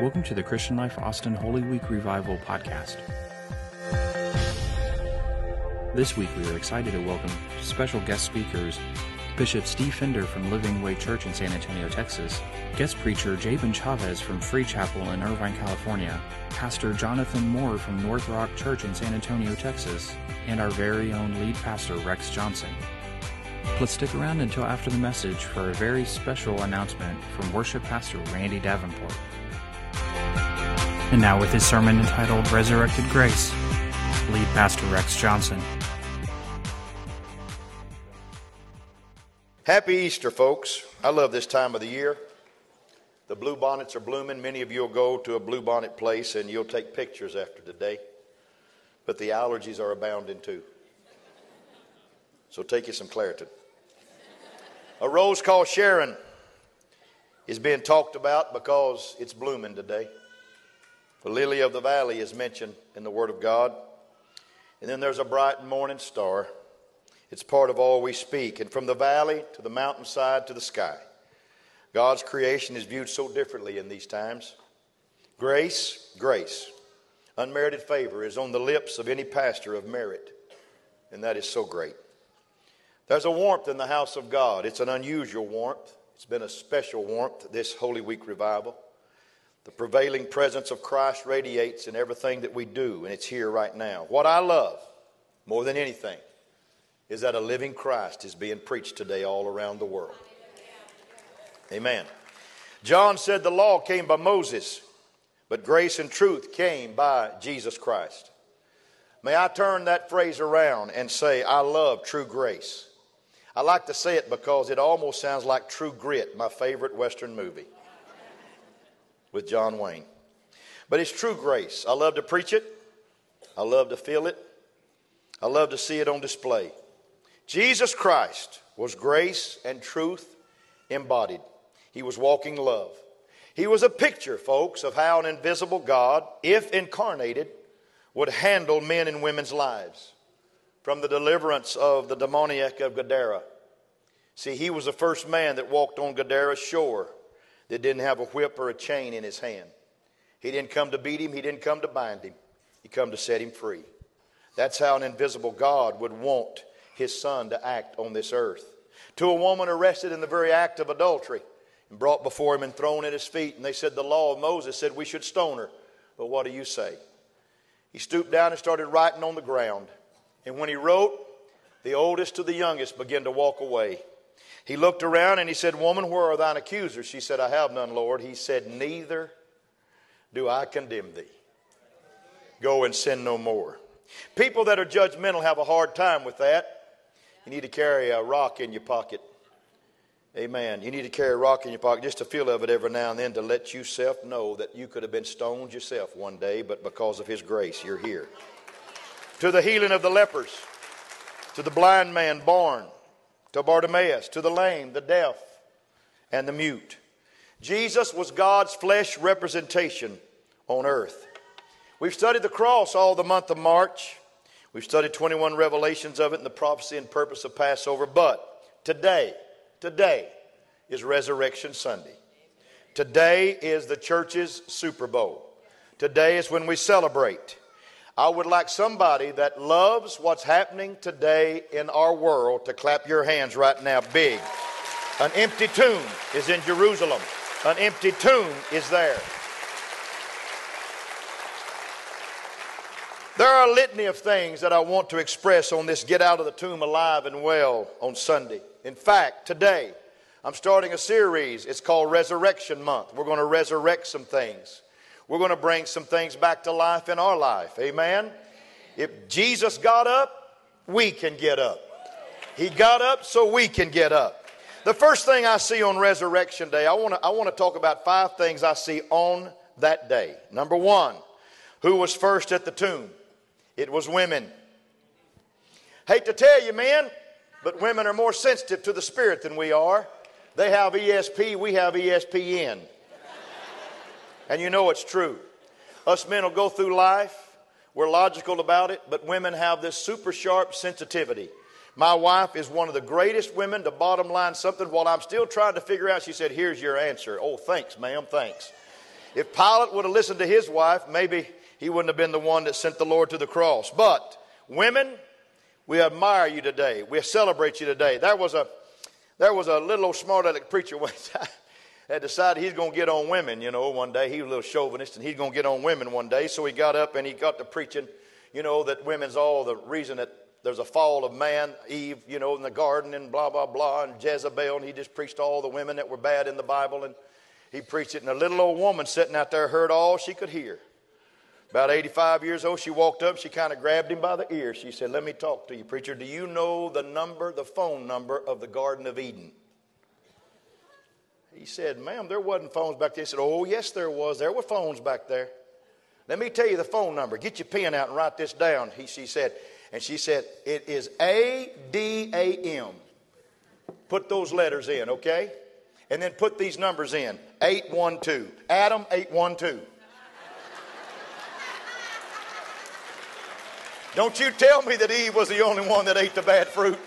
Welcome to the Christian Life Austin Holy Week Revival podcast. This week we are excited to welcome special guest speakers Bishop Steve Fender from Living Way Church in San Antonio, Texas, guest preacher Jabin Chavez from Free Chapel in Irvine, California, Pastor Jonathan Moore from North Rock Church in San Antonio, Texas, and our very own lead pastor Rex Johnson. Let's stick around until after the message for a very special announcement from worship pastor Randy Davenport. And now, with his sermon entitled Resurrected Grace, lead pastor Rex Johnson. Happy Easter, folks. I love this time of the year. The blue bonnets are blooming. Many of you will go to a blue bonnet place and you'll take pictures after today. But the allergies are abounding too. So take you some Claritin. A rose called Sharon is being talked about because it's blooming today. The lily of the valley is mentioned in the Word of God. And then there's a bright morning star. It's part of all we speak. And from the valley to the mountainside to the sky, God's creation is viewed so differently in these times. Grace, grace, unmerited favor is on the lips of any pastor of merit, and that is so great. There's a warmth in the house of God. It's an unusual warmth. It's been a special warmth this Holy Week revival. The prevailing presence of Christ radiates in everything that we do, and it's here right now. What I love more than anything is that a living Christ is being preached today all around the world. Amen. John said the law came by Moses, but grace and truth came by Jesus Christ. May I turn that phrase around and say, I love true grace. I like to say it because it almost sounds like True Grit, my favorite Western movie with John Wayne. But it's true grace. I love to preach it, I love to feel it, I love to see it on display. Jesus Christ was grace and truth embodied. He was walking love. He was a picture, folks, of how an invisible God, if incarnated, would handle men and women's lives from the deliverance of the demoniac of Gadara. See, he was the first man that walked on Gadara's shore that didn't have a whip or a chain in his hand. He didn't come to beat him, he didn't come to bind him. He come to set him free. That's how an invisible God would want his son to act on this earth. To a woman arrested in the very act of adultery and brought before him and thrown at his feet, and they said, The law of Moses said we should stone her. But what do you say? He stooped down and started writing on the ground. And when he wrote, the oldest to the youngest began to walk away. He looked around and he said, Woman, where are thine accusers? She said, I have none, Lord. He said, Neither do I condemn thee. Go and sin no more. People that are judgmental have a hard time with that. You need to carry a rock in your pocket. Amen. You need to carry a rock in your pocket, just a feel of it every now and then to let yourself know that you could have been stoned yourself one day, but because of His grace, you're here. To the healing of the lepers, to the blind man born, to Bartimaeus, to the lame, the deaf, and the mute. Jesus was God's flesh representation on earth. We've studied the cross all the month of March. We've studied 21 revelations of it and the prophecy and purpose of Passover. But today, today is Resurrection Sunday. Today is the church's Super Bowl. Today is when we celebrate. I would like somebody that loves what's happening today in our world to clap your hands right now big. An empty tomb is in Jerusalem. An empty tomb is there. There are a litany of things that I want to express on this Get Out of the Tomb Alive and Well on Sunday. In fact, today I'm starting a series. It's called Resurrection Month. We're going to resurrect some things. We're going to bring some things back to life in our life. Amen? If Jesus got up, we can get up. He got up so we can get up. The first thing I see on Resurrection Day, I want to I want to talk about five things I see on that day. Number one, who was first at the tomb? It was women. Hate to tell you, men, but women are more sensitive to the Spirit than we are. They have ESP, we have ESPN. And you know it's true. Us men will go through life, we're logical about it, but women have this super sharp sensitivity. My wife is one of the greatest women to bottom line something while I'm still trying to figure out. She said, Here's your answer. Oh, thanks, ma'am, thanks. If Pilate would have listened to his wife, maybe he wouldn't have been the one that sent the Lord to the cross. But women, we admire you today. We celebrate you today. There was a there was a little old smart aleck preacher one time that decided he's going to get on women, you know, one day. He was a little chauvinist and he's going to get on women one day. So he got up and he got to preaching, you know, that women's all the reason that there's a fall of man, Eve, you know, in the garden and blah, blah, blah, and Jezebel. And he just preached all the women that were bad in the Bible. And he preached it. And a little old woman sitting out there heard all she could hear. About 85 years old, she walked up. She kind of grabbed him by the ear. She said, Let me talk to you, preacher. Do you know the number, the phone number of the Garden of Eden? He said, Ma'am, there wasn't phones back there. He said, Oh, yes, there was. There were phones back there. Let me tell you the phone number. Get your pen out and write this down. He, she said, and she said, It is A D A M. Put those letters in, okay? And then put these numbers in 812. Adam 812. Don't you tell me that Eve was the only one that ate the bad fruit.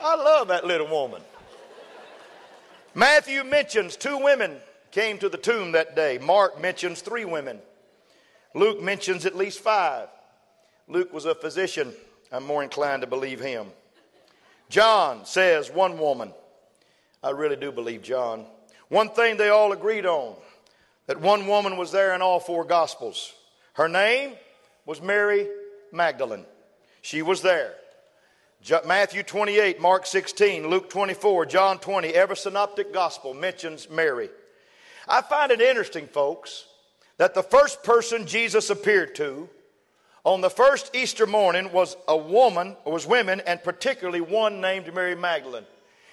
I love that little woman. Matthew mentions two women came to the tomb that day. Mark mentions three women. Luke mentions at least five. Luke was a physician. I'm more inclined to believe him. John says one woman. I really do believe John. One thing they all agreed on that one woman was there in all four Gospels. Her name was Mary Magdalene. She was there. Matthew 28, Mark 16, Luke 24, John 20, every synoptic gospel mentions Mary. I find it interesting, folks, that the first person Jesus appeared to on the first Easter morning was a woman, or was women, and particularly one named Mary Magdalene.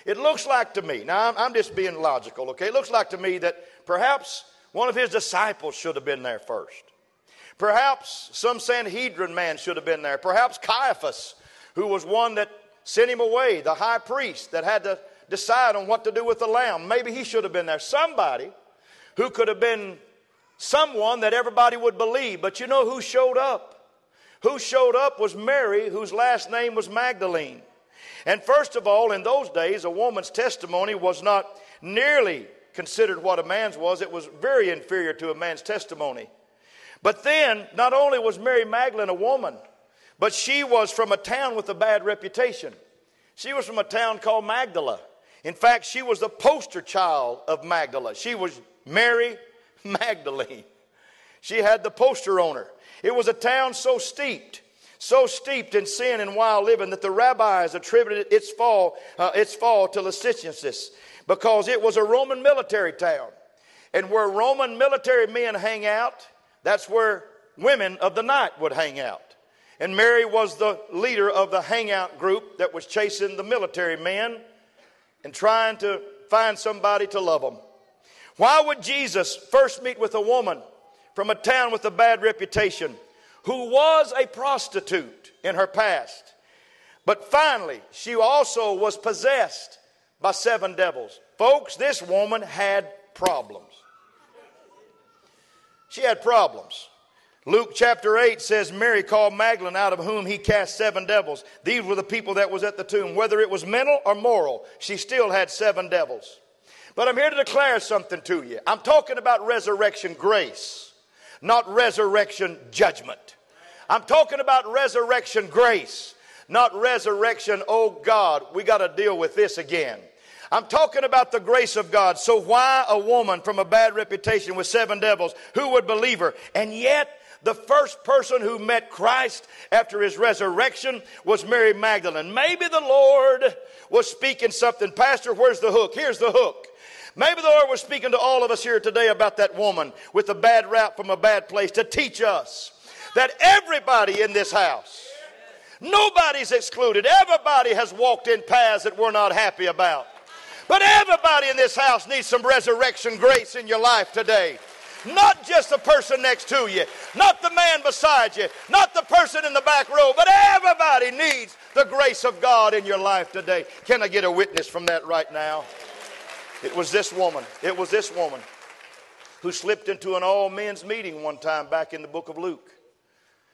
It looks like to me, now I'm just being logical, okay? It looks like to me that perhaps one of his disciples should have been there first. Perhaps some Sanhedrin man should have been there. Perhaps Caiaphas, who was one that sent him away, the high priest that had to decide on what to do with the lamb. Maybe he should have been there. Somebody who could have been someone that everybody would believe. But you know who showed up? Who showed up was Mary, whose last name was Magdalene. And first of all, in those days, a woman's testimony was not nearly considered what a man's was, it was very inferior to a man's testimony. But then, not only was Mary Magdalene a woman, but she was from a town with a bad reputation. She was from a town called Magdala. In fact, she was the poster child of Magdala. She was Mary Magdalene. She had the poster on her. It was a town so steeped, so steeped in sin and wild living that the rabbis attributed its fall, uh, its fall to licentiousness because it was a Roman military town. And where Roman military men hang out, that's where women of the night would hang out. And Mary was the leader of the hangout group that was chasing the military men and trying to find somebody to love them. Why would Jesus first meet with a woman from a town with a bad reputation who was a prostitute in her past? But finally, she also was possessed by seven devils. Folks, this woman had problems. She had problems. Luke chapter 8 says Mary called Magdalene out of whom he cast seven devils. These were the people that was at the tomb. Whether it was mental or moral, she still had seven devils. But I'm here to declare something to you. I'm talking about resurrection grace, not resurrection judgment. I'm talking about resurrection grace, not resurrection, oh God, we got to deal with this again. I'm talking about the grace of God. So why a woman from a bad reputation with seven devils who would believe her? And yet, the first person who met Christ after his resurrection was Mary Magdalene. Maybe the Lord was speaking something. Pastor, where's the hook? Here's the hook. Maybe the Lord was speaking to all of us here today about that woman with a bad rap from a bad place to teach us that everybody in this house, nobody's excluded, everybody has walked in paths that we're not happy about. But everybody in this house needs some resurrection grace in your life today. Not just the person next to you, not the man beside you, not the person in the back row, but everybody needs the grace of God in your life today. Can I get a witness from that right now? It was this woman. It was this woman who slipped into an all men's meeting one time back in the book of Luke.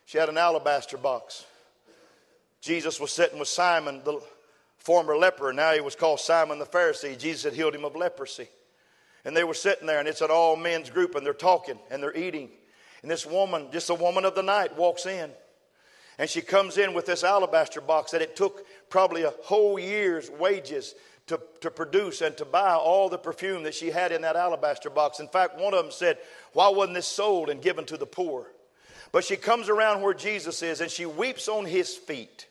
She had an alabaster box. Jesus was sitting with Simon, the former leper. Now he was called Simon the Pharisee. Jesus had healed him of leprosy. And they were sitting there, and it's an all men's group, and they're talking and they're eating. And this woman, just a woman of the night, walks in. And she comes in with this alabaster box that it took probably a whole year's wages to, to produce and to buy all the perfume that she had in that alabaster box. In fact, one of them said, Why wasn't this sold and given to the poor? But she comes around where Jesus is and she weeps on his feet.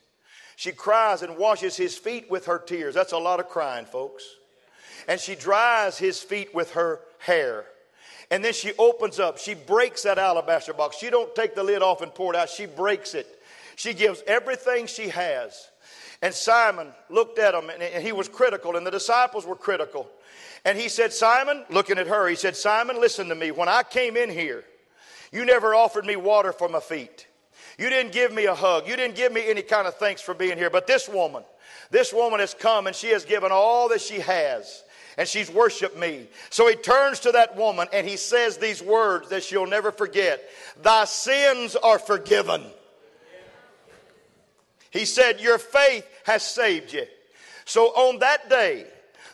She cries and washes his feet with her tears. That's a lot of crying, folks. And she dries his feet with her hair. And then she opens up. She breaks that alabaster box. She don't take the lid off and pour it out. She breaks it. She gives everything she has. And Simon looked at him and he was critical, and the disciples were critical. And he said, Simon, looking at her, he said, Simon, listen to me. When I came in here, you never offered me water for my feet. You didn't give me a hug. You didn't give me any kind of thanks for being here. But this woman, this woman has come and she has given all that she has and she's worshiped me. So he turns to that woman and he says these words that she'll never forget Thy sins are forgiven. He said, Your faith has saved you. So on that day,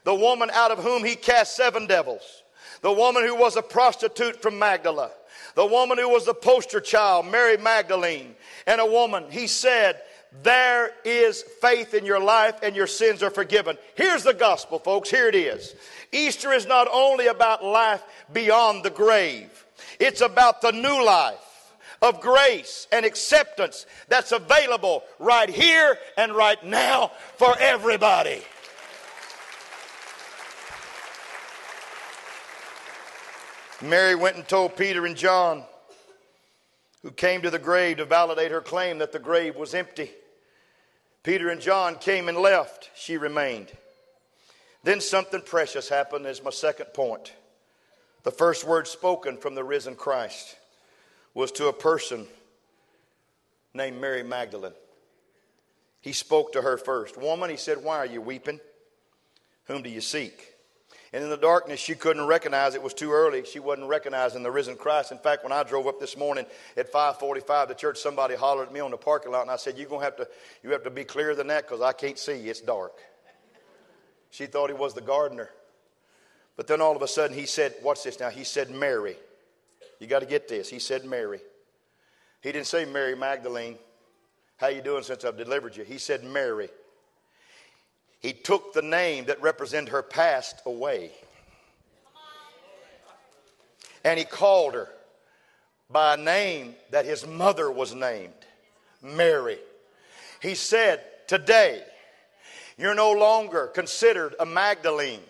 the woman out of whom he cast seven devils, the woman who was a prostitute from Magdala, the woman who was the poster child, Mary Magdalene, and a woman, he said, there is faith in your life and your sins are forgiven. Here's the gospel, folks. Here it is. Easter is not only about life beyond the grave, it's about the new life of grace and acceptance that's available right here and right now for everybody. Mary went and told Peter and John, who came to the grave to validate her claim that the grave was empty. Peter and John came and left, she remained. Then something precious happened, as my second point. The first word spoken from the risen Christ was to a person named Mary Magdalene. He spoke to her first. Woman, he said, Why are you weeping? Whom do you seek? And in the darkness, she couldn't recognize it was too early. She wasn't recognizing the risen Christ. In fact, when I drove up this morning at 545 to church, somebody hollered at me on the parking lot, and I said, You're gonna have to you have to be clearer than that because I can't see. It's dark. She thought he was the gardener. But then all of a sudden he said, What's this now? He said Mary. You got to get this. He said Mary. He didn't say Mary Magdalene. How you doing since I've delivered you? He said Mary. He took the name that represented her past away. And he called her by a name that his mother was named Mary. He said, Today, you're no longer considered a Magdalene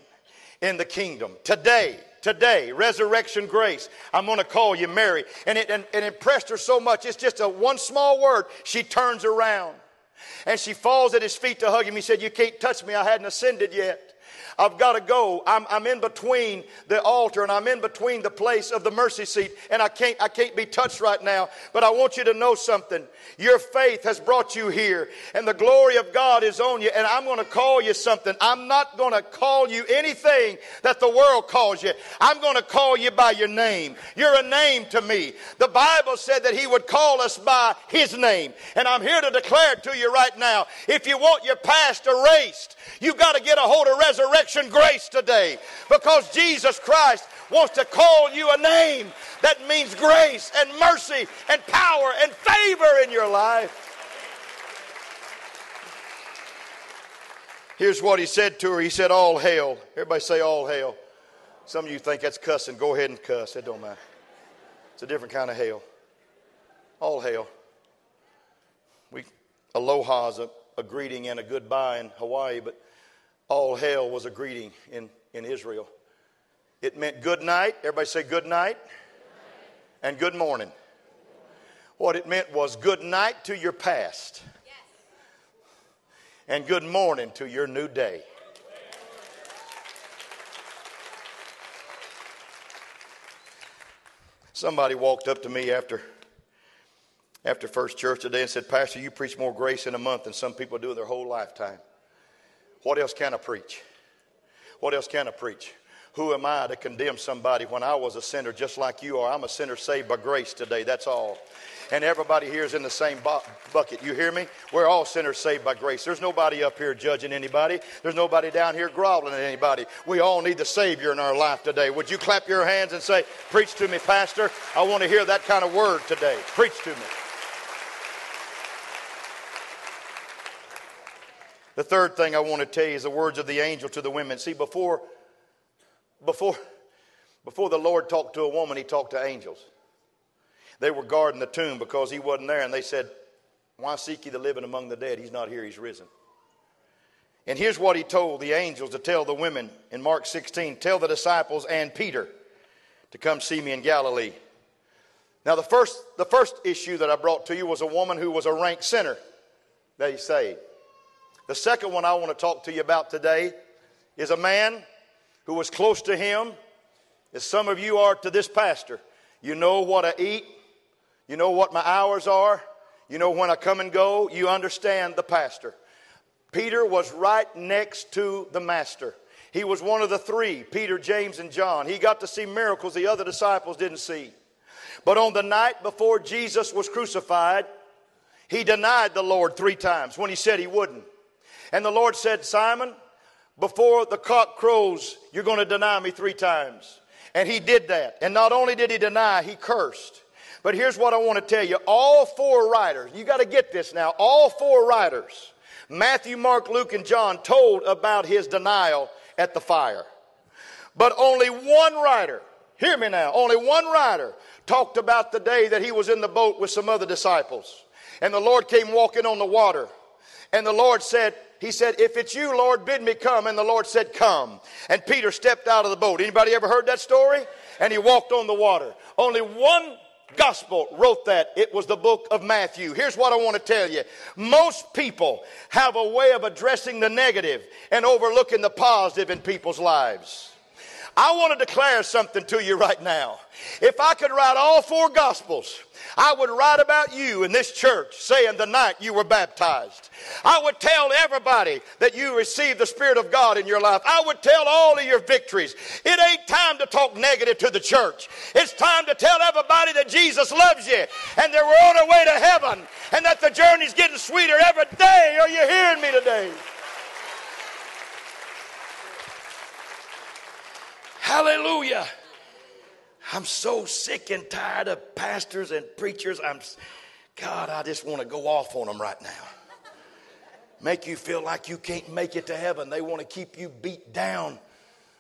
in the kingdom. Today, today, resurrection grace, I'm going to call you Mary. And it, and, and impressed her so much. It's just a one small word. She turns around. And she falls at his feet to hug him. He said, You can't touch me. I hadn't ascended yet. I've got to go. I'm, I'm in between the altar and I'm in between the place of the mercy seat, and I can't, I can't be touched right now. But I want you to know something. Your faith has brought you here, and the glory of God is on you. And I'm going to call you something. I'm not going to call you anything that the world calls you. I'm going to call you by your name. You're a name to me. The Bible said that He would call us by His name. And I'm here to declare to you right now if you want your past erased, you've got to get a hold of resurrection resurrection grace today because Jesus Christ wants to call you a name that means grace and mercy and power and favor in your life. Here's what he said to her. He said, All hail. Everybody say, All hail. Some of you think that's cussing. Go ahead and cuss. It don't matter. It's a different kind of hail. All hail. We, aloha is a, a greeting and a goodbye in Hawaii, but all hail was a greeting in, in Israel. It meant good night. Everybody say good night. And good morning. What it meant was good night to your past. And good morning to your new day. Somebody walked up to me after after first church today and said, Pastor, you preach more grace in a month than some people do in their whole lifetime. What else can I preach? What else can I preach? Who am I to condemn somebody when I was a sinner just like you are? I'm a sinner saved by grace today, that's all. And everybody here is in the same bu- bucket. You hear me? We're all sinners saved by grace. There's nobody up here judging anybody. There's nobody down here groveling at anybody. We all need the Savior in our life today. Would you clap your hands and say, Preach to me, Pastor? I want to hear that kind of word today. Preach to me. The third thing I want to tell you is the words of the angel to the women. See, before, before, before the Lord talked to a woman, he talked to angels. They were guarding the tomb because he wasn't there, and they said, Why seek ye the living among the dead? He's not here, he's risen. And here's what he told the angels to tell the women in Mark 16 tell the disciples and Peter to come see me in Galilee. Now, the first, the first issue that I brought to you was a woman who was a rank sinner that he saved. The second one I want to talk to you about today is a man who was close to him, as some of you are to this pastor. You know what I eat, you know what my hours are, you know when I come and go, you understand the pastor. Peter was right next to the master. He was one of the three Peter, James, and John. He got to see miracles the other disciples didn't see. But on the night before Jesus was crucified, he denied the Lord three times when he said he wouldn't. And the Lord said, Simon, before the cock crows, you're going to deny me three times. And he did that. And not only did he deny, he cursed. But here's what I want to tell you all four writers, you got to get this now, all four writers, Matthew, Mark, Luke, and John, told about his denial at the fire. But only one writer, hear me now, only one writer talked about the day that he was in the boat with some other disciples. And the Lord came walking on the water. And the Lord said, he said, If it's you, Lord, bid me come. And the Lord said, Come. And Peter stepped out of the boat. Anybody ever heard that story? And he walked on the water. Only one gospel wrote that. It was the book of Matthew. Here's what I want to tell you. Most people have a way of addressing the negative and overlooking the positive in people's lives. I want to declare something to you right now. If I could write all four gospels, I would write about you in this church saying the night you were baptized. I would tell everybody that you received the Spirit of God in your life. I would tell all of your victories. It ain't time to talk negative to the church. It's time to tell everybody that Jesus loves you and that we're on our way to heaven and that the journey's getting sweeter every day. Are you hearing me today? Hallelujah. I'm so sick and tired of pastors and preachers. I'm, God, I just want to go off on them right now. Make you feel like you can't make it to heaven. They want to keep you beat down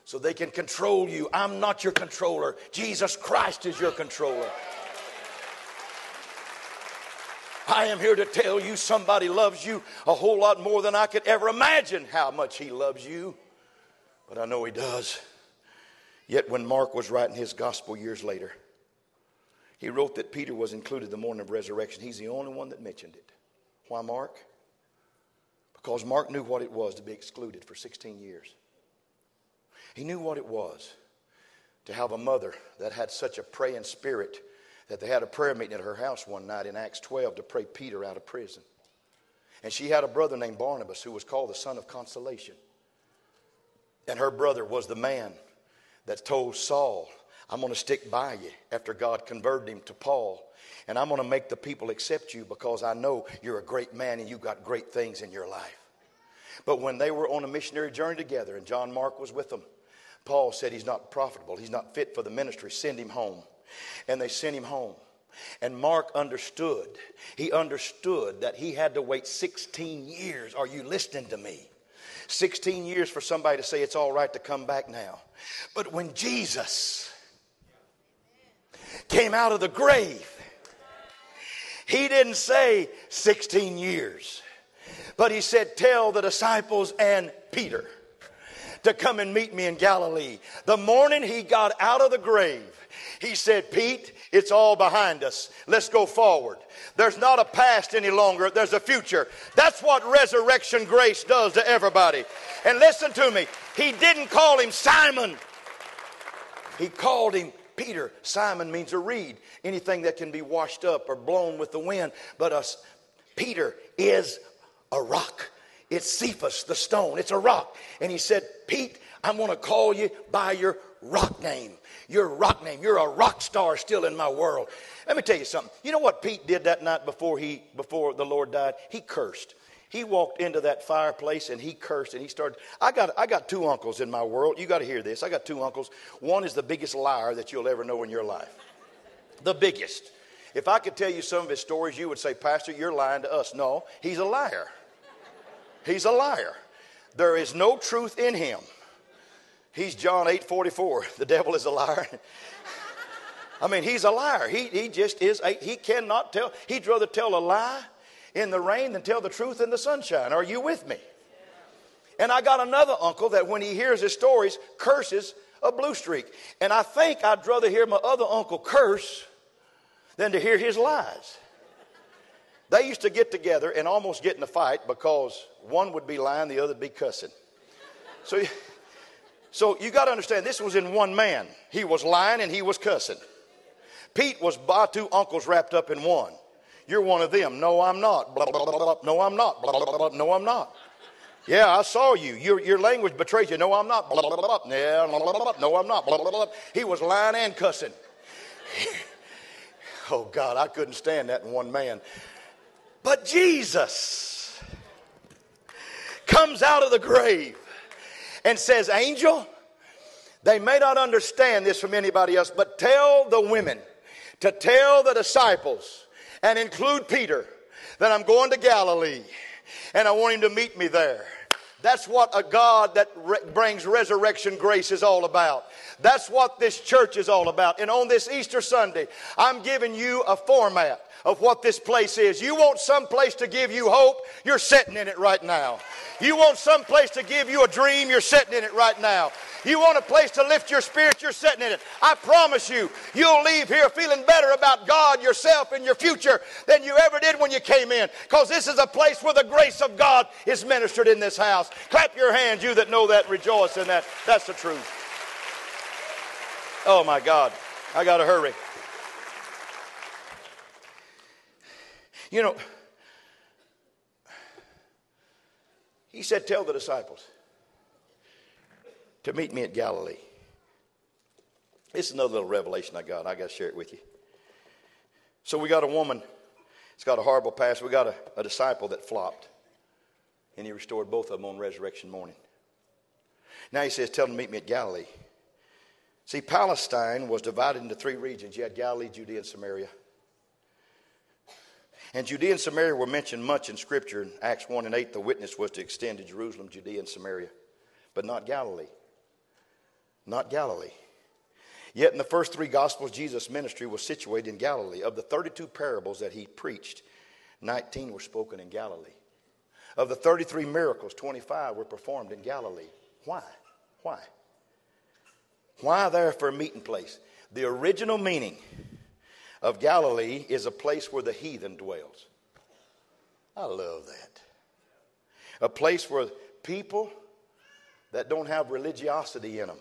so they can control you. I'm not your controller. Jesus Christ is your controller. I am here to tell you somebody loves you a whole lot more than I could ever imagine how much he loves you. But I know he does. Yet when Mark was writing his gospel years later, he wrote that Peter was included the morning of resurrection. He's the only one that mentioned it. Why Mark? Because Mark knew what it was to be excluded for 16 years. He knew what it was to have a mother that had such a praying spirit that they had a prayer meeting at her house one night in Acts 12 to pray Peter out of prison. And she had a brother named Barnabas who was called the son of consolation. And her brother was the man that told Saul, I'm going to stick by you after God converted him to Paul. And I'm going to make the people accept you because I know you're a great man and you've got great things in your life. But when they were on a missionary journey together and John Mark was with them, Paul said he's not profitable, he's not fit for the ministry, send him home. And they sent him home. And Mark understood. He understood that he had to wait 16 years. Are you listening to me? 16 years for somebody to say it's all right to come back now. But when Jesus came out of the grave, he didn't say 16 years, but he said, Tell the disciples and Peter to come and meet me in Galilee. The morning he got out of the grave, he said, Pete, it's all behind us. Let's go forward. There's not a past any longer, there's a future. That's what resurrection grace does to everybody. And listen to me, he didn't call him Simon, he called him Peter. Simon means a reed, anything that can be washed up or blown with the wind. But us, Peter is a rock It's Cephas, the stone. It's a rock. And he said, Pete, I'm going to call you by your rock name. Your rock name. You're a rock star still in my world. Let me tell you something. You know what Pete did that night before he before the Lord died? He cursed. He walked into that fireplace and he cursed and he started. I got I got two uncles in my world. You got to hear this. I got two uncles. One is the biggest liar that you'll ever know in your life. The biggest. If I could tell you some of his stories, you would say, Pastor, you're lying to us. No, he's a liar. He's a liar. There is no truth in him. He's John 8 44. The devil is a liar. I mean, he's a liar. He, he just is, a, he cannot tell. He'd rather tell a lie in the rain than tell the truth in the sunshine. Are you with me? And I got another uncle that when he hears his stories, curses a blue streak. And I think I'd rather hear my other uncle curse than to hear his lies. They used to get together and almost get in a fight because one would be lying, the other would be cussing. So, so you got to understand, this was in one man. He was lying and he was cussing. Pete was by two uncles wrapped up in one. You're one of them. No, I'm not. Blah, blah, blah, no, I'm not. No, I'm not. Yeah, I saw you. Your, your language betrays you. No, I'm not. Yeah, no, I'm not. He was lying and cussing. oh, God, I couldn't stand that in one man. But Jesus comes out of the grave and says, Angel, they may not understand this from anybody else, but tell the women to tell the disciples and include Peter that I'm going to Galilee and I want him to meet me there. That's what a God that re- brings resurrection grace is all about. That's what this church is all about. And on this Easter Sunday, I'm giving you a format of what this place is. You want some place to give you hope, you're sitting in it right now. You want some place to give you a dream, you're sitting in it right now. You want a place to lift your spirit, you're sitting in it. I promise you, you'll leave here feeling better about God, yourself, and your future than you ever did when you came in. Because this is a place where the grace of God is ministered in this house. Clap your hands, you that know that, rejoice in that. That's the truth. Oh my God, I got to hurry. You know, he said, Tell the disciples to meet me at Galilee. This is another little revelation I got. I got to share it with you. So we got a woman. It's got a horrible past. We got a, a disciple that flopped, and he restored both of them on resurrection morning. Now he says, Tell them to meet me at Galilee. See, Palestine was divided into three regions. You had Galilee, Judea, and Samaria. And Judea and Samaria were mentioned much in Scripture. In Acts 1 and 8, the witness was to extend to Jerusalem, Judea, and Samaria, but not Galilee. Not Galilee. Yet in the first three Gospels, Jesus' ministry was situated in Galilee. Of the 32 parables that he preached, 19 were spoken in Galilee. Of the 33 miracles, 25 were performed in Galilee. Why? Why? Why there for a meeting place? The original meaning of Galilee is a place where the heathen dwells. I love that. A place where people that don't have religiosity in them,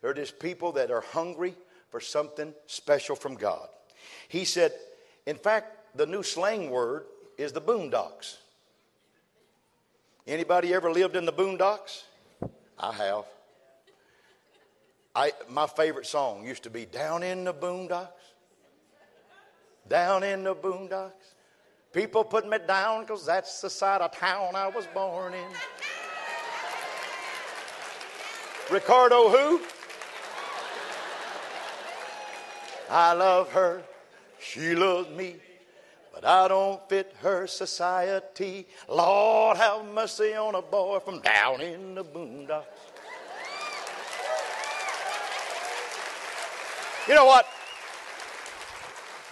they're just people that are hungry for something special from God. He said, in fact, the new slang word is the boondocks. Anybody ever lived in the boondocks? I have. I, my favorite song used to be Down in the Boondocks down in the boondocks. People put me down because that's the side of town I was born in. Ricardo, who? I love her, she loves me, but I don't fit her society. Lord, have mercy on a boy from down in the boondocks. You know what?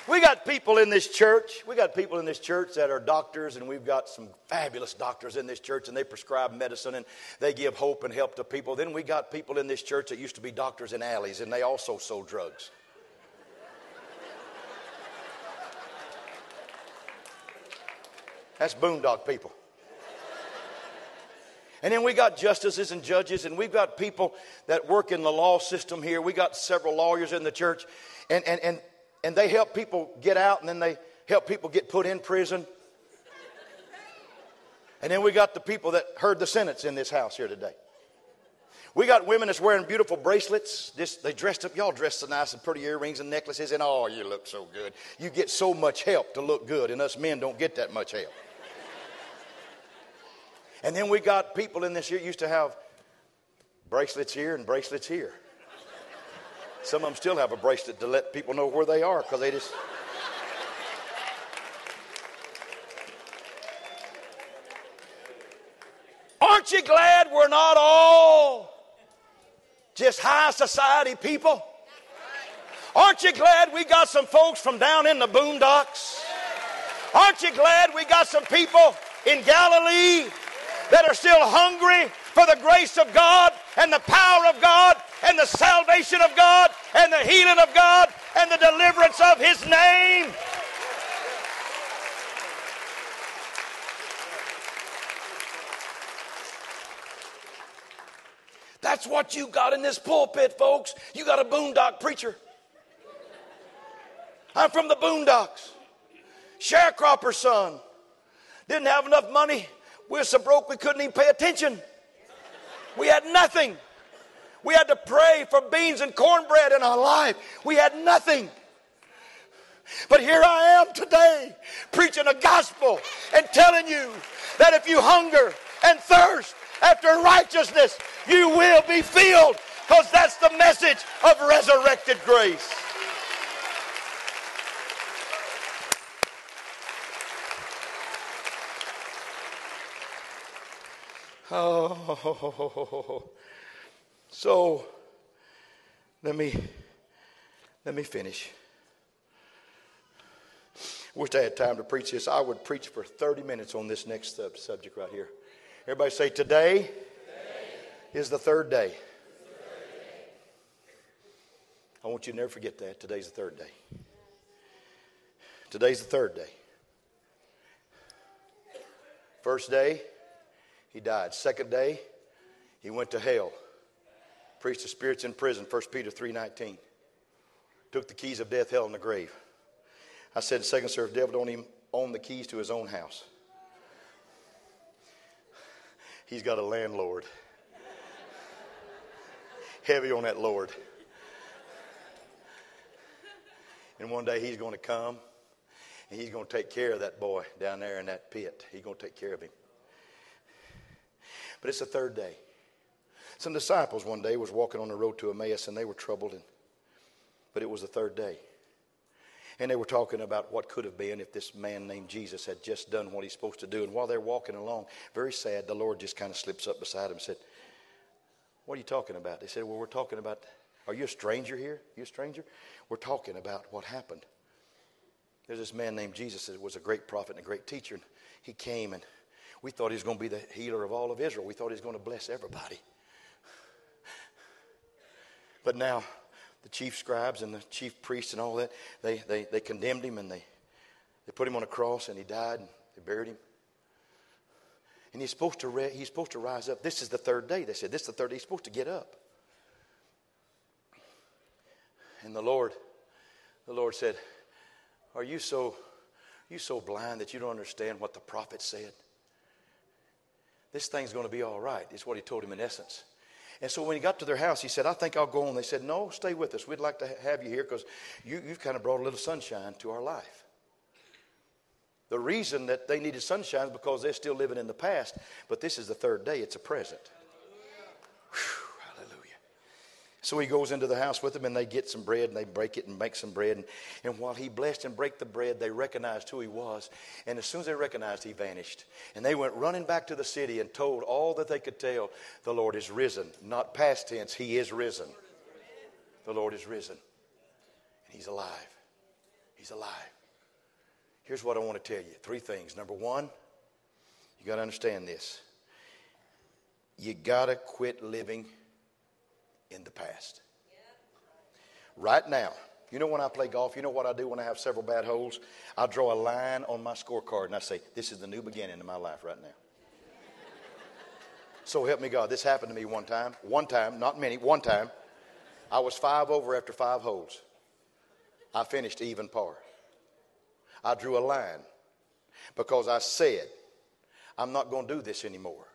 We got people in this church. We got people in this church that are doctors, and we've got some fabulous doctors in this church, and they prescribe medicine and they give hope and help to people. Then we got people in this church that used to be doctors in alleys, and they also sold drugs. That's boondock people. And then we got justices and judges, and we've got people that work in the law system here. We got several lawyers in the church, and, and, and and they help people get out and then they help people get put in prison. And then we got the people that heard the sentence in this house here today. We got women that's wearing beautiful bracelets. They dressed up. Y'all dressed so nice and pretty earrings and necklaces, and oh, you look so good. You get so much help to look good, and us men don't get that much help. and then we got people in this year used to have bracelets here and bracelets here. Some of them still have a bracelet to let people know where they are because they just. Aren't you glad we're not all just high society people? Aren't you glad we got some folks from down in the boondocks? Aren't you glad we got some people in Galilee that are still hungry for the grace of God and the power of God and the salvation of God and the healing of God and the deliverance of His name? That's what you got in this pulpit, folks. You got a boondock preacher. I'm from the boondocks. Sharecropper's son. Didn't have enough money. We were so broke we couldn't even pay attention. We had nothing. We had to pray for beans and cornbread in our life. We had nothing. But here I am today preaching a gospel and telling you that if you hunger and thirst after righteousness, you will be filled because that's the message of resurrected grace. Oh, so let me let me finish. Wish I had time to preach this. I would preach for 30 minutes on this next subject right here. Everybody say, Today, Today is the third day. I want you to never forget that. Today's the third day. Today's the third day. First day, he died. Second day, he went to hell. Preached the spirits in prison, 1 Peter 3.19. Took the keys of death, hell, and the grave. I said second service, devil don't even own the keys to his own house. He's got a landlord. Heavy on that Lord. And one day he's going to come and he's going to take care of that boy down there in that pit. He's going to take care of him. But it's the third day. Some disciples one day was walking on the road to Emmaus and they were troubled. And, but it was the third day. And they were talking about what could have been if this man named Jesus had just done what he's supposed to do. And while they're walking along, very sad, the Lord just kind of slips up beside him and said, What are you talking about? They said, Well, we're talking about, are you a stranger here? You a stranger? We're talking about what happened. There's this man named Jesus that was a great prophet and a great teacher. And he came and we thought he was going to be the healer of all of Israel. We thought he was going to bless everybody. But now the chief scribes and the chief priests and all that, they, they, they condemned him and they, they put him on a cross and he died and they buried him. And he's supposed to re- he's supposed to rise up. This is the third day. They said, This is the third day. He's supposed to get up. And the Lord, the Lord said, Are you so are you so blind that you don't understand what the prophet said? This thing's going to be all right, is what he told him in essence. And so when he got to their house, he said, I think I'll go on. They said, No, stay with us. We'd like to have you here because you, you've kind of brought a little sunshine to our life. The reason that they needed sunshine is because they're still living in the past, but this is the third day, it's a present. So he goes into the house with them and they get some bread and they break it and make some bread. And, and while he blessed and break the bread, they recognized who he was. And as soon as they recognized, he vanished. And they went running back to the city and told all that they could tell the Lord is risen. Not past tense, he is risen. The Lord is risen. And he's alive. He's alive. Here's what I want to tell you three things. Number one, you got to understand this. You got to quit living in the past. Right now, you know when I play golf, you know what I do when I have several bad holes? I draw a line on my scorecard and I say, This is the new beginning of my life right now. so help me God. This happened to me one time. One time, not many, one time. I was five over after five holes. I finished even par. I drew a line because I said, I'm not going to do this anymore.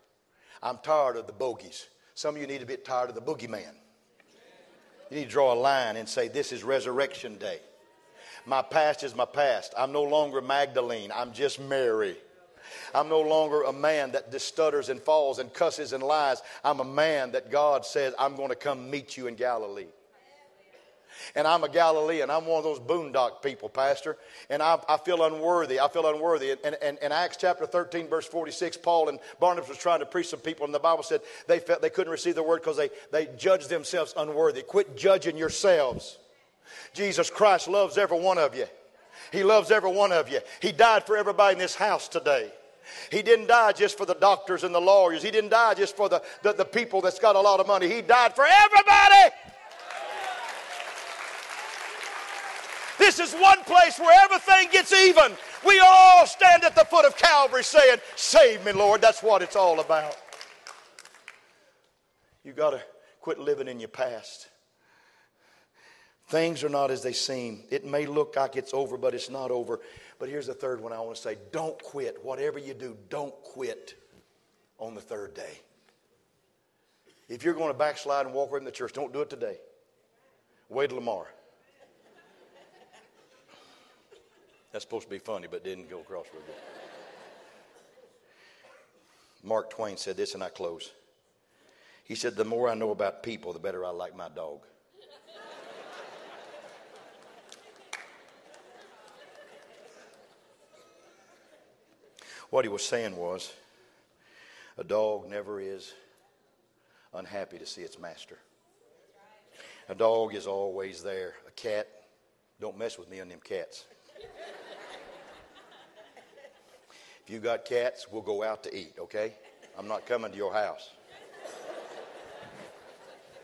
I'm tired of the bogies. Some of you need to be tired of the boogeyman. You need to draw a line and say, This is resurrection day. My past is my past. I'm no longer Magdalene. I'm just Mary. I'm no longer a man that just stutters and falls and cusses and lies. I'm a man that God says, I'm going to come meet you in Galilee. And I'm a Galilean. I'm one of those boondock people, Pastor. And I, I feel unworthy. I feel unworthy. And, and, in Acts chapter 13, verse 46, Paul and Barnabas was trying to preach some people, and the Bible said they felt they couldn't receive the word because they, they judged themselves unworthy. Quit judging yourselves. Jesus Christ loves every one of you. He loves every one of you. He died for everybody in this house today. He didn't die just for the doctors and the lawyers. He didn't die just for the, the, the people that's got a lot of money. He died for everybody. This is one place where everything gets even. We all stand at the foot of Calvary saying, Save me, Lord. That's what it's all about. You got to quit living in your past. Things are not as they seem. It may look like it's over, but it's not over. But here's the third one I want to say don't quit. Whatever you do, don't quit on the third day. If you're going to backslide and walk away from the church, don't do it today. Wait till tomorrow. That's supposed to be funny, but didn't go across real good. Mark Twain said this, and I close. He said, The more I know about people, the better I like my dog. what he was saying was, a dog never is unhappy to see its master. A dog is always there. A cat, don't mess with me on them cats. If you got cats, we'll go out to eat, okay? I'm not coming to your house.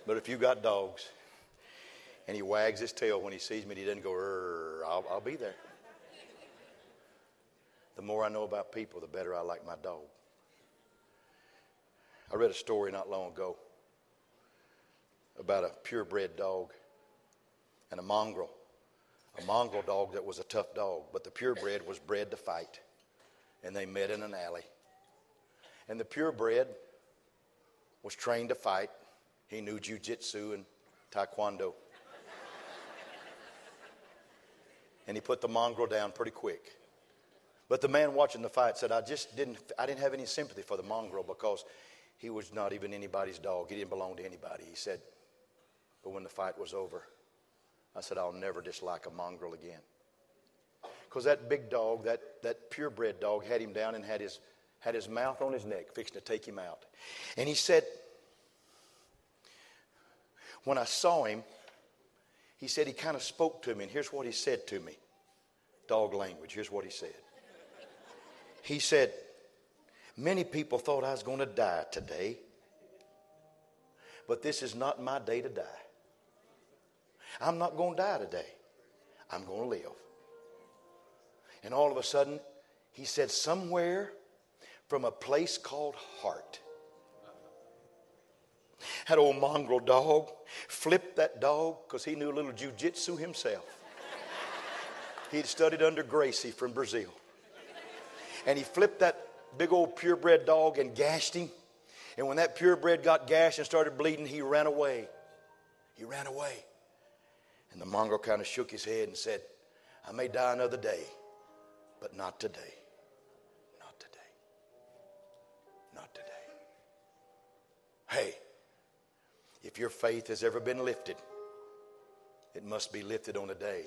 But if you got dogs, and he wags his tail when he sees me, and he doesn't go, I'll, I'll be there. The more I know about people, the better I like my dog. I read a story not long ago about a purebred dog and a mongrel. A mongrel dog that was a tough dog, but the purebred was bred to fight and they met in an alley. And the purebred was trained to fight. He knew jujitsu and taekwondo. and he put the mongrel down pretty quick. But the man watching the fight said, I just didn't, I didn't have any sympathy for the mongrel because he was not even anybody's dog. He didn't belong to anybody. He said, but when the fight was over, I said, I'll never dislike a mongrel again because that big dog, that, that purebred dog, had him down and had his, had his mouth on his neck, fixing to take him out. And he said, when I saw him, he said he kind of spoke to me, and here's what he said to me dog language. Here's what he said. He said, Many people thought I was going to die today, but this is not my day to die. I'm not going to die today. I'm going to live. And all of a sudden, he said, somewhere from a place called heart. That old mongrel dog flipped that dog because he knew a little jujitsu himself. He'd studied under Gracie from Brazil. And he flipped that big old purebred dog and gashed him. And when that purebred got gashed and started bleeding, he ran away. He ran away. And the mongrel kind of shook his head and said, I may die another day, but not today. Not today. Not today. Hey, if your faith has ever been lifted, it must be lifted on a day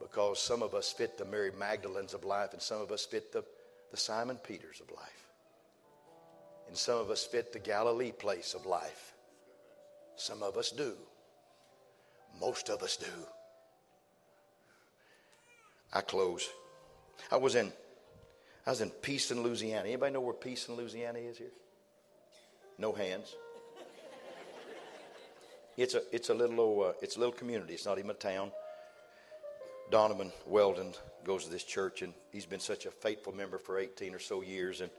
because some of us fit the Mary Magdalenes of life and some of us fit the, the Simon Peters of life. And some of us fit the Galilee place of life. Some of us do. Most of us do. I close. I was in I was in Peason, Louisiana. Anybody know where Peason, Louisiana is here? No hands. It's a it's a little old, uh, it's a little community. It's not even a town. Donovan Weldon goes to this church, and he's been such a faithful member for 18 or so years. And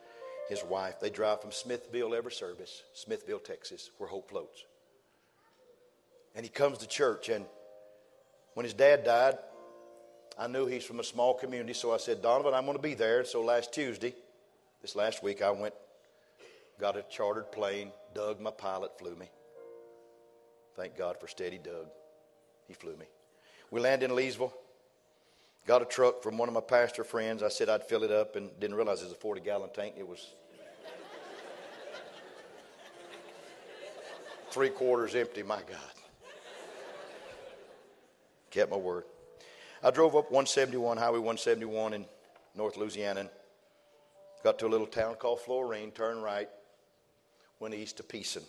his wife, they drive from Smithville every service, Smithville, Texas, where hope floats. And he comes to church, and when his dad died, I knew he's from a small community, so I said, Donovan, I'm going to be there. So last Tuesday, This last week I went, got a chartered plane. Doug, my pilot, flew me. Thank God for steady Doug. He flew me. We landed in Leesville. Got a truck from one of my pastor friends. I said I'd fill it up and didn't realize it was a 40 gallon tank. It was three quarters empty, my God. Kept my word. I drove up 171, Highway 171 in North Louisiana, and got to a little town called Florien, turned right, went east to Peason.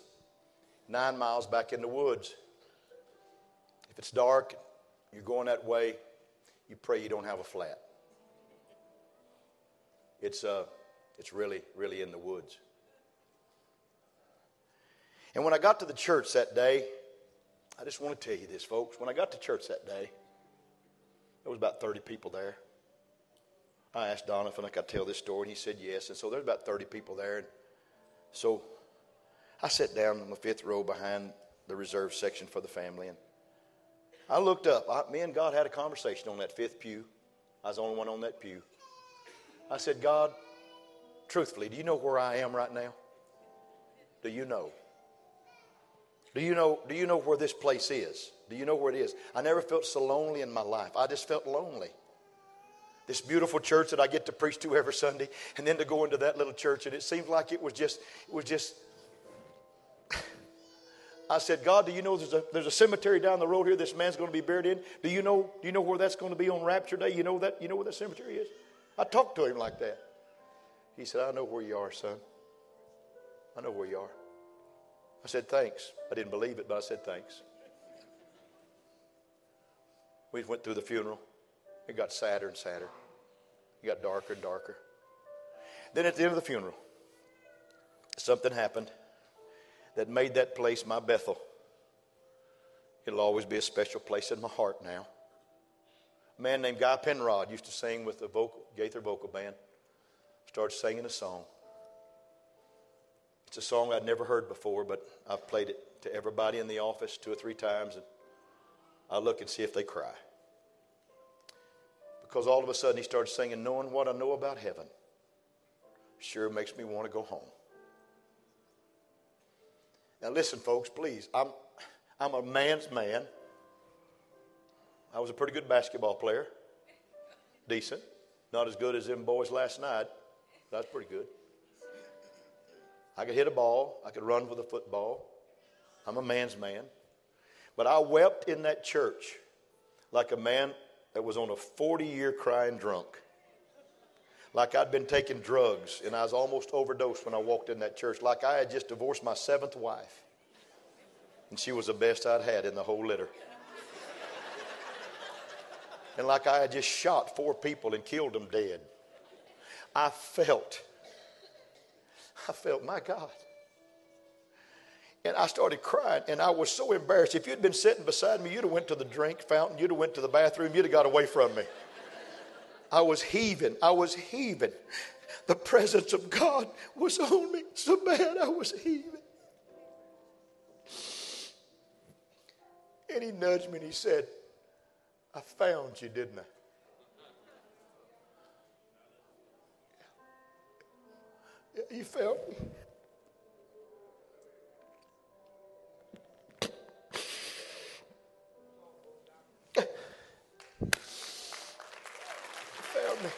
Nine miles back in the woods. If it's dark, you're going that way, you pray you don't have a flat. It's, uh, it's really, really in the woods. And when I got to the church that day, I just want to tell you this, folks. When I got to church that day, there was about 30 people there. I asked Don if I could tell this story, and he said yes. And so there's about 30 people there. And so I sat down in the fifth row behind the reserve section for the family. And I looked up. I, me and God had a conversation on that fifth pew. I was the only one on that pew. I said, God, truthfully, do you know where I am right now? Do you know? Do you know, do you know where this place is? Do you know where it is? I never felt so lonely in my life. I just felt lonely. This beautiful church that I get to preach to every Sunday, and then to go into that little church, and it seemed like it was just, it was just. I said, God, do you know there's a, there's a cemetery down the road here this man's going to be buried in? Do you know, do you know where that's going to be on Rapture Day? You know that? You know where that cemetery is? I talked to him like that. He said, I know where you are, son. I know where you are. I said, thanks. I didn't believe it, but I said, thanks. We went through the funeral. It got sadder and sadder. It got darker and darker. Then at the end of the funeral, something happened that made that place my Bethel. It'll always be a special place in my heart now. A man named Guy Penrod used to sing with the vocal, Gaither Vocal Band. Started singing a song. It's a song I'd never heard before, but I've played it to everybody in the office two or three times, and I look and see if they cry. Because all of a sudden he starts singing, Knowing what I know about heaven sure makes me want to go home. Now, listen, folks, please. I'm, I'm a man's man. I was a pretty good basketball player. Decent. Not as good as them boys last night. That's pretty good. I could hit a ball. I could run with a football. I'm a man's man. But I wept in that church like a man that was on a 40 year crying drunk. Like I'd been taking drugs and I was almost overdosed when I walked in that church. Like I had just divorced my seventh wife. And she was the best I'd had in the whole litter. And like I had just shot four people and killed them dead. I felt, I felt, my God. And I started crying, and I was so embarrassed. If you'd been sitting beside me, you'd have went to the drink fountain, you'd have went to the bathroom, you'd have got away from me. I was heaving. I was heaving. The presence of God was on me so bad I was heaving. And he nudged me and he said, I found you, didn't I? Me.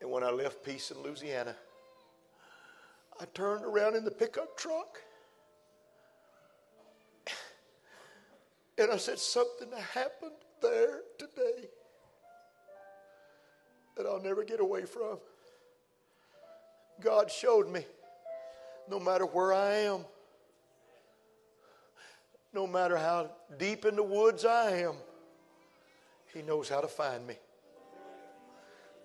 And when I left Peason Louisiana, I turned around in the pickup truck and I said, Something happened there today that I'll never get away from. God showed me no matter where I am, no matter how deep in the woods I am, He knows how to find me.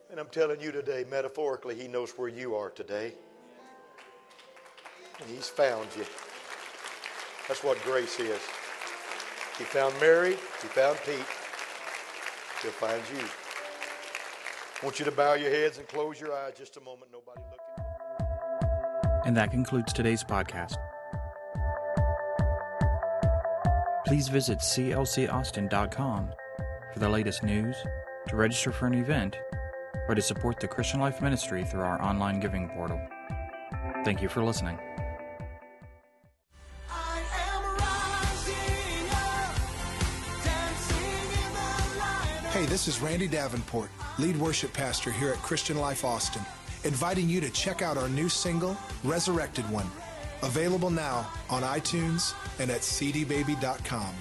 And I'm telling you today, metaphorically, He knows where you are today. And He's found you. That's what grace is. He found Mary, He found Pete. He'll find you. I want you to bow your heads and close your eyes just a moment. Nobody looking. And that concludes today's podcast. Please visit clcaustin.com for the latest news, to register for an event, or to support the Christian Life Ministry through our online giving portal. Thank you for listening. Hey, this is Randy Davenport, lead worship pastor here at Christian Life Austin, inviting you to check out our new single, Resurrected One, available now on iTunes and at cdbaby.com.